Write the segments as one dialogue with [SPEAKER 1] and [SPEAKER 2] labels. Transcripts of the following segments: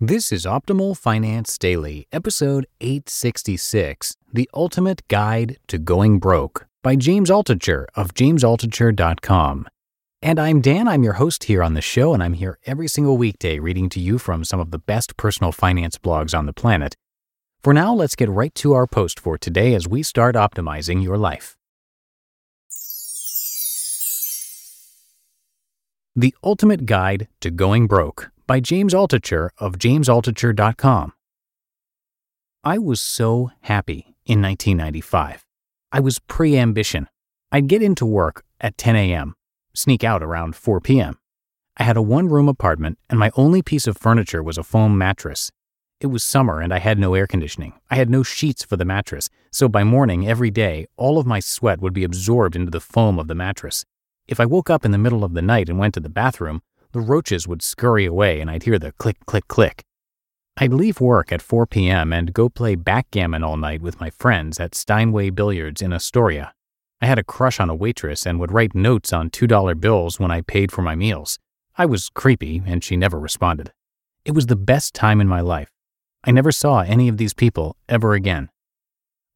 [SPEAKER 1] This is Optimal Finance Daily, episode 866 The Ultimate Guide to Going Broke by James Altucher of jamesaltucher.com. And I'm Dan, I'm your host here on the show, and I'm here every single weekday reading to you from some of the best personal finance blogs on the planet. For now, let's get right to our post for today as we start optimizing your life. The Ultimate Guide to Going Broke by James Altucher of jamesaltucher.com. I was so happy in 1995. I was pre ambition. I'd get into work at 10 a.m., sneak out around 4 p.m. I had a one room apartment, and my only piece of furniture was a foam mattress. It was summer, and I had no air conditioning. I had no sheets for the mattress, so by morning every day, all of my sweat would be absorbed into the foam of the mattress. If I woke up in the middle of the night and went to the bathroom, the roaches would scurry away and I'd hear the click, click, click. I'd leave work at 4 p.m. and go play backgammon all night with my friends at Steinway Billiards in Astoria. I had a crush on a waitress and would write notes on $2 bills when I paid for my meals. I was creepy and she never responded. It was the best time in my life. I never saw any of these people ever again.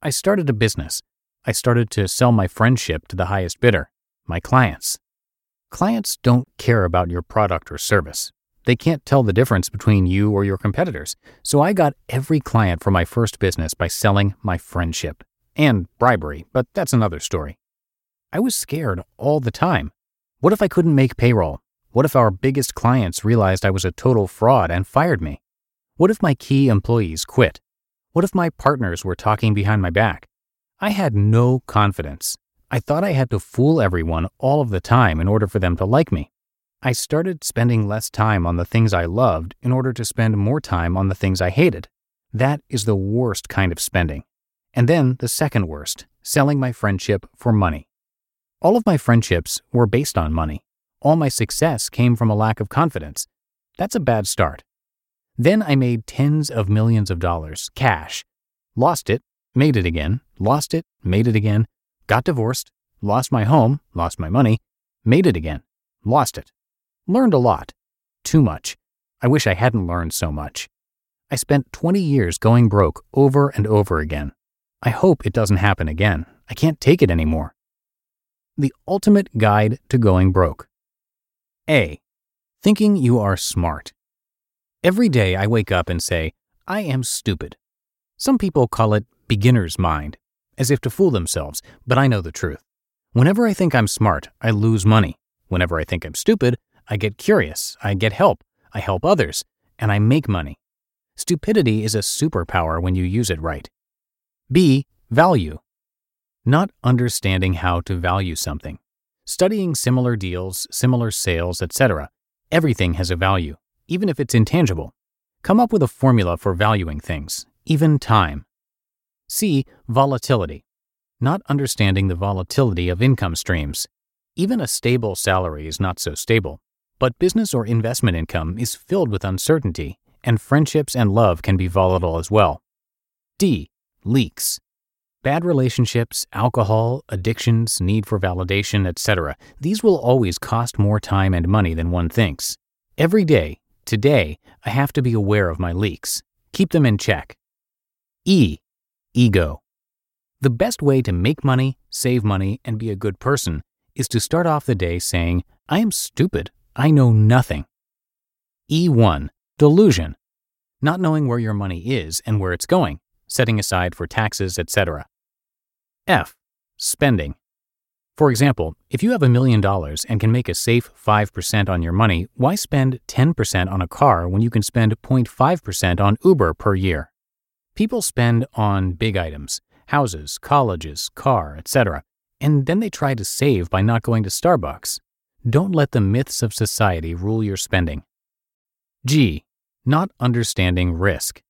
[SPEAKER 1] I started a business. I started to sell my friendship to the highest bidder, my clients. Clients don't care about your product or service. They can't tell the difference between you or your competitors. So I got every client for my first business by selling my friendship and bribery, but that's another story. I was scared all the time. What if I couldn't make payroll? What if our biggest clients realized I was a total fraud and fired me? What if my key employees quit? What if my partners were talking behind my back? I had no confidence. I thought I had to fool everyone all of the time in order for them to like me. I started spending less time on the things I loved in order to spend more time on the things I hated. That is the worst kind of spending. And then the second worst, selling my friendship for money. All of my friendships were based on money. All my success came from a lack of confidence. That's a bad start. Then I made tens of millions of dollars, cash. Lost it, made it again, lost it, made it again, got divorced, lost my home, lost my money, made it again, lost it. Learned a lot. Too much. I wish I hadn't learned so much. I spent 20 years going broke over and over again. I hope it doesn't happen again. I can't take it anymore. The Ultimate Guide to Going Broke. A. Thinking you are smart. Every day I wake up and say, I am stupid. Some people call it beginner's mind as if to fool themselves, but I know the truth. Whenever I think I'm smart, I lose money. Whenever I think I'm stupid, I get curious, I get help, I help others, and I make money. Stupidity is a superpower when you use it right. B. Value. Not understanding how to value something. Studying similar deals, similar sales, etc. Everything has a value, even if it's intangible. Come up with a formula for valuing things, even time. C. Volatility. Not understanding the volatility of income streams. Even a stable salary is not so stable. But business or investment income is filled with uncertainty, and friendships and love can be volatile as well. D. Leaks. Bad relationships, alcohol, addictions, need for validation, etc. These will always cost more time and money than one thinks. Every day, today, I have to be aware of my leaks. Keep them in check. E ego. The best way to make money, save money, and be a good person is to start off the day saying, I am stupid. I know nothing. E1. Delusion. Not knowing where your money is and where it's going, setting aside for taxes, etc. F. Spending. For example, if you have a million dollars and can make a safe 5% on your money, why spend 10% on a car when you can spend 0.5% on Uber per year? People spend on big items, houses, colleges, car, etc., and then they try to save by not going to Starbucks. Don't let the myths of society rule your spending. G. Not understanding risk.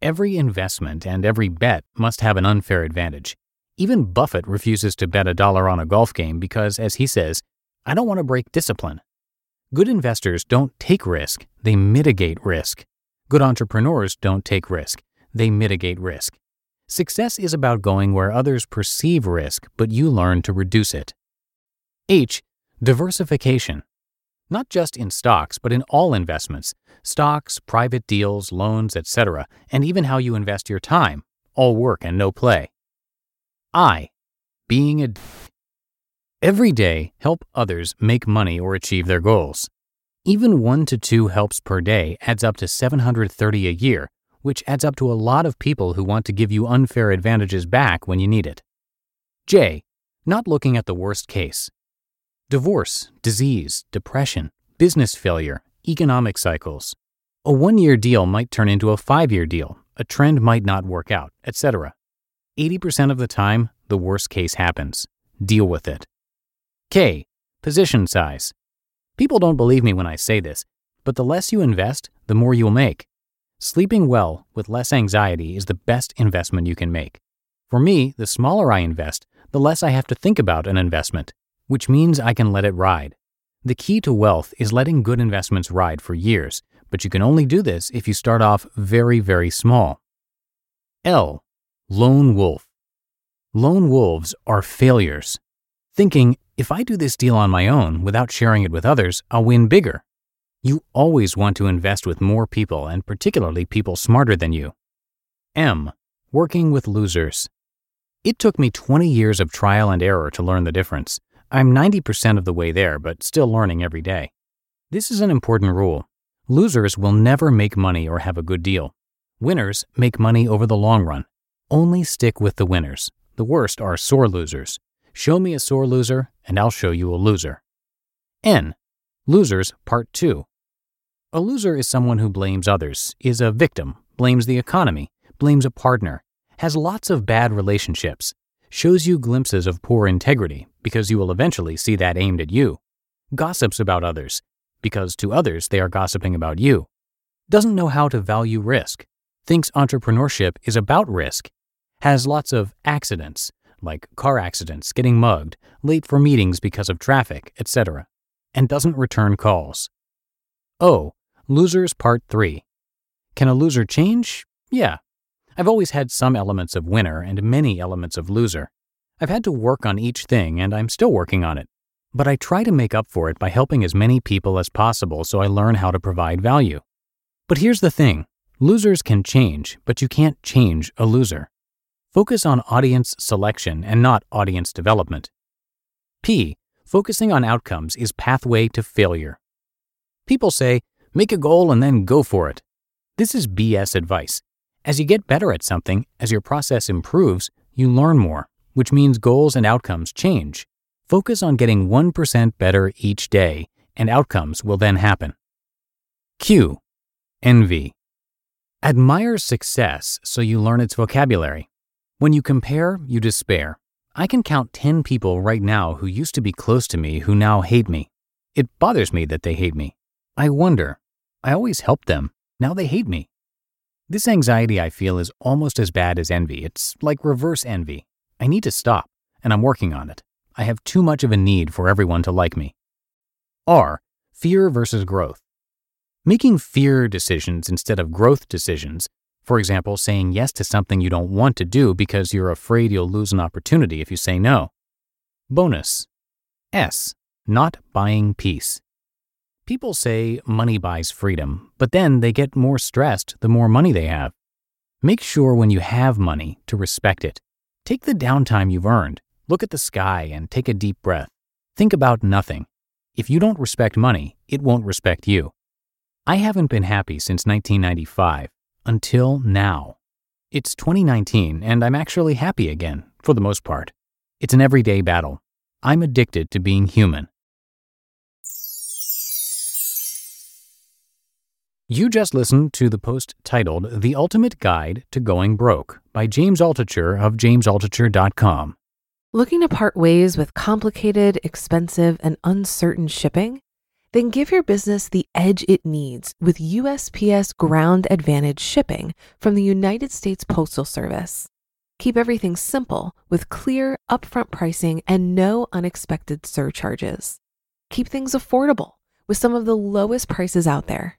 [SPEAKER 1] Every investment and every bet must have an unfair advantage. Even Buffett refuses to bet a dollar on a golf game because, as he says, I don't want to break discipline. Good investors don't take risk, they mitigate risk. Good entrepreneurs don't take risk, they mitigate risk. Success is about going where others perceive risk, but you learn to reduce it. H. Diversification. Not just in stocks, but in all investments stocks, private deals, loans, etc., and even how you invest your time all work and no play. I. Being a. Every day, help others make money or achieve their goals. Even one to two helps per day adds up to 730 a year, which adds up to a lot of people who want to give you unfair advantages back when you need it. J. Not looking at the worst case. Divorce, disease, depression, business failure, economic cycles. A one year deal might turn into a five year deal, a trend might not work out, etc. 80% of the time, the worst case happens. Deal with it. K. Position size. People don't believe me when I say this, but the less you invest, the more you'll make. Sleeping well with less anxiety is the best investment you can make. For me, the smaller I invest, the less I have to think about an investment, which means I can let it ride. The key to wealth is letting good investments ride for years, but you can only do this if you start off very, very small. L. Lone wolf. Lone wolves are failures, thinking, if I do this deal on my own without sharing it with others, I'll win bigger. You always want to invest with more people and particularly people smarter than you. M. Working with losers. It took me 20 years of trial and error to learn the difference. I'm 90% of the way there, but still learning every day. This is an important rule. Losers will never make money or have a good deal. Winners make money over the long run. Only stick with the winners. The worst are sore losers. Show me a sore loser, and I'll show you a loser. N. Losers Part 2. A loser is someone who blames others, is a victim, blames the economy, blames a partner, has lots of bad relationships, shows you glimpses of poor integrity because you will eventually see that aimed at you, gossips about others because to others they are gossiping about you, doesn't know how to value risk, thinks entrepreneurship is about risk, has lots of accidents, like car accidents, getting mugged, late for meetings because of traffic, etc., and doesn't return calls. O. Losers Part 3. Can a loser change? Yeah. I've always had some elements of winner and many elements of loser. I've had to work on each thing, and I'm still working on it. But I try to make up for it by helping as many people as possible so I learn how to provide value. But here's the thing losers can change, but you can't change a loser. Focus on audience selection and not audience development. P. Focusing on outcomes is pathway to failure. People say, make a goal and then go for it. This is BS advice. As you get better at something, as your process improves, you learn more, which means goals and outcomes change. Focus on getting 1% better each day, and outcomes will then happen. Q. Envy. Admire success so you learn its vocabulary. When you compare, you despair. I can count 10 people right now who used to be close to me who now hate me. It bothers me that they hate me. I wonder. I always helped them. Now they hate me. This anxiety I feel is almost as bad as envy. It's like reverse envy. I need to stop, and I'm working on it. I have too much of a need for everyone to like me. R. Fear versus growth. Making fear decisions instead of growth decisions for example, saying yes to something you don't want to do because you're afraid you'll lose an opportunity if you say no. Bonus S. Not buying peace. People say money buys freedom, but then they get more stressed the more money they have. Make sure when you have money to respect it. Take the downtime you've earned. Look at the sky and take a deep breath. Think about nothing. If you don't respect money, it won't respect you. I haven't been happy since 1995, until now. It's 2019, and I'm actually happy again, for the most part. It's an everyday battle. I'm addicted to being human. You just listened to the post titled The Ultimate Guide to Going Broke by James Altucher of jamesaltucher.com.
[SPEAKER 2] Looking to part ways with complicated, expensive, and uncertain shipping? Then give your business the edge it needs with USPS Ground Advantage shipping from the United States Postal Service. Keep everything simple with clear, upfront pricing and no unexpected surcharges. Keep things affordable with some of the lowest prices out there.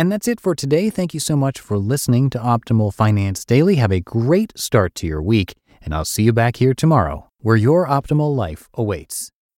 [SPEAKER 1] And that's it for today. Thank you so much for listening to Optimal Finance Daily. Have a great start to your week, and I'll see you back here tomorrow where your optimal life awaits.